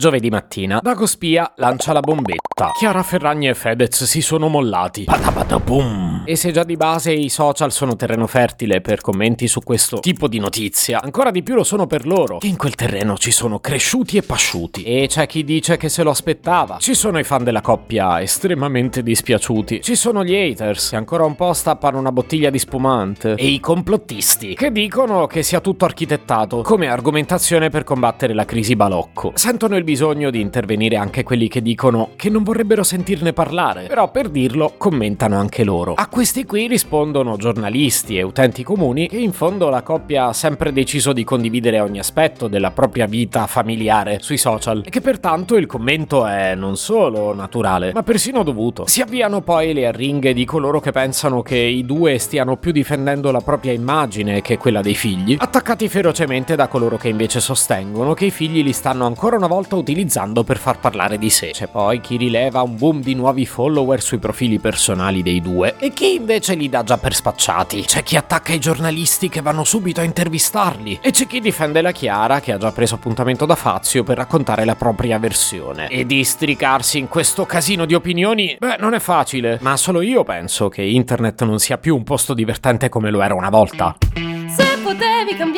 Giovedì mattina, Dago Spia lancia la bombetta. Chiara Ferragni e Fedez si sono mollati. Patapatapum. E se già di base i social sono terreno fertile per commenti su questo tipo di notizia, ancora di più lo sono per loro, che in quel terreno ci sono cresciuti e pasciuti. E c'è chi dice che se lo aspettava. Ci sono i fan della coppia estremamente dispiaciuti. Ci sono gli haters che ancora un po' stappano una bottiglia di spumante. E i complottisti che dicono che sia tutto architettato come argomentazione per combattere la crisi balocco. Sentono il bisogno di intervenire anche quelli che dicono che non vorrebbero sentirne parlare, però per dirlo commentano anche loro. A questi qui rispondono giornalisti e utenti comuni che in fondo la coppia ha sempre deciso di condividere ogni aspetto della propria vita familiare sui social e che pertanto il commento è non solo naturale, ma persino dovuto. Si avviano poi le arringhe di coloro che pensano che i due stiano più difendendo la propria immagine che quella dei figli, attaccati ferocemente da coloro che invece sostengono che i figli li stanno ancora una volta utilizzando per far parlare di sé. C'è poi chi rileva un boom di nuovi follower sui profili personali dei due e chi invece li dà già per spacciati. C'è chi attacca i giornalisti che vanno subito a intervistarli e c'è chi difende la Chiara che ha già preso appuntamento da Fazio per raccontare la propria versione. E districarsi in questo casino di opinioni, beh, non è facile, ma solo io penso che internet non sia più un posto divertente come lo era una volta. Se potevi cambiarmi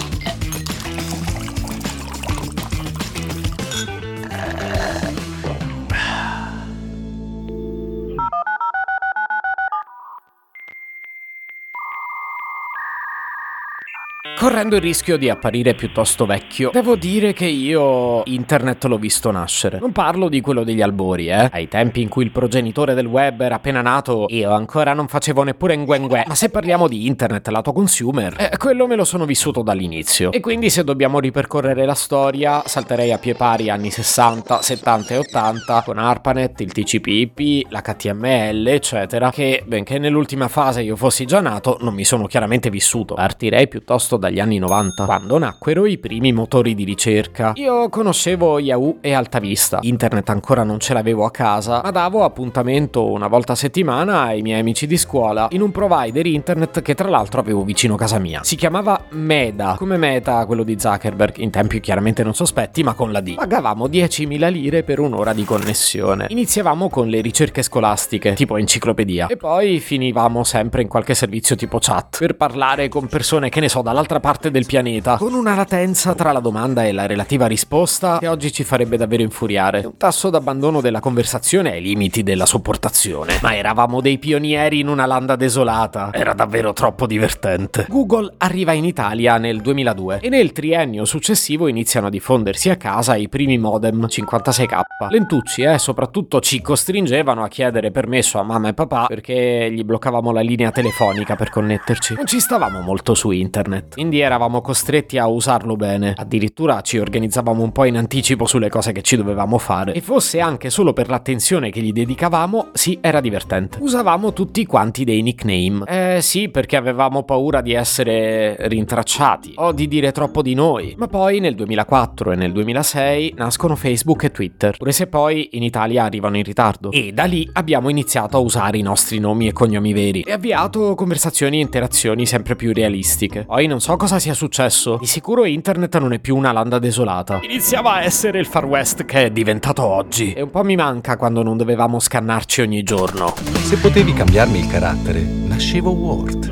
Correndo il rischio di apparire piuttosto vecchio, devo dire che io internet l'ho visto nascere. Non parlo di quello degli albori, eh. Ai tempi in cui il progenitore del web era appena nato, io ancora non facevo neppure nguengue. Ma se parliamo di internet lato consumer, eh, quello me lo sono vissuto dall'inizio. E quindi se dobbiamo ripercorrere la storia, salterei a pie pari anni 60, 70 e 80 con ARPANET, il TCP/IP, l'HTML, eccetera, che benché nell'ultima fase io fossi già nato, non mi sono chiaramente vissuto. Partirei piuttosto da dagli anni 90, quando nacquero i primi motori di ricerca. Io conoscevo Yahoo e Altavista. Internet ancora non ce l'avevo a casa, ma davo appuntamento una volta a settimana ai miei amici di scuola in un provider internet che tra l'altro avevo vicino casa mia. Si chiamava Meda, come Meta quello di Zuckerberg, in tempi chiaramente non sospetti, ma con la D. Pagavamo 10.000 lire per un'ora di connessione. Iniziavamo con le ricerche scolastiche, tipo enciclopedia, e poi finivamo sempre in qualche servizio tipo chat per parlare con persone che ne so dall'altra parte del pianeta, con una latenza tra la domanda e la relativa risposta che oggi ci farebbe davvero infuriare. Un tasso d'abbandono della conversazione ai limiti della sopportazione. Ma eravamo dei pionieri in una landa desolata. Era davvero troppo divertente. Google arriva in Italia nel 2002 e nel triennio successivo iniziano a diffondersi a casa i primi modem 56k. Lentucci, eh, soprattutto ci costringevano a chiedere permesso a mamma e papà perché gli bloccavamo la linea telefonica per connetterci. Non ci stavamo molto su internet. In quindi eravamo costretti a usarlo bene. Addirittura ci organizzavamo un po' in anticipo sulle cose che ci dovevamo fare. E fosse anche solo per l'attenzione che gli dedicavamo, sì, era divertente. Usavamo tutti quanti dei nickname. Eh sì, perché avevamo paura di essere rintracciati o di dire troppo di noi. Ma poi nel 2004 e nel 2006 nascono Facebook e Twitter, pure se poi in Italia arrivano in ritardo. E da lì abbiamo iniziato a usare i nostri nomi e cognomi veri e avviato conversazioni e interazioni sempre più realistiche. Poi non so cosa sia successo. Di sicuro internet non è più una landa desolata. Iniziava a essere il Far West che è diventato oggi. E un po' mi manca quando non dovevamo scannarci ogni giorno. Se potevi cambiarmi il carattere, nascevo Word.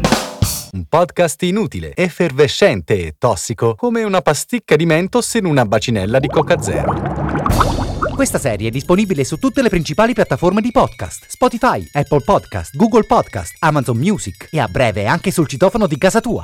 Un podcast inutile, effervescente e tossico, come una pasticca di mentos in una bacinella di Coca Zero. Questa serie è disponibile su tutte le principali piattaforme di podcast: Spotify, Apple Podcast, Google Podcast, Amazon Music e a breve anche sul citofono di casa tua.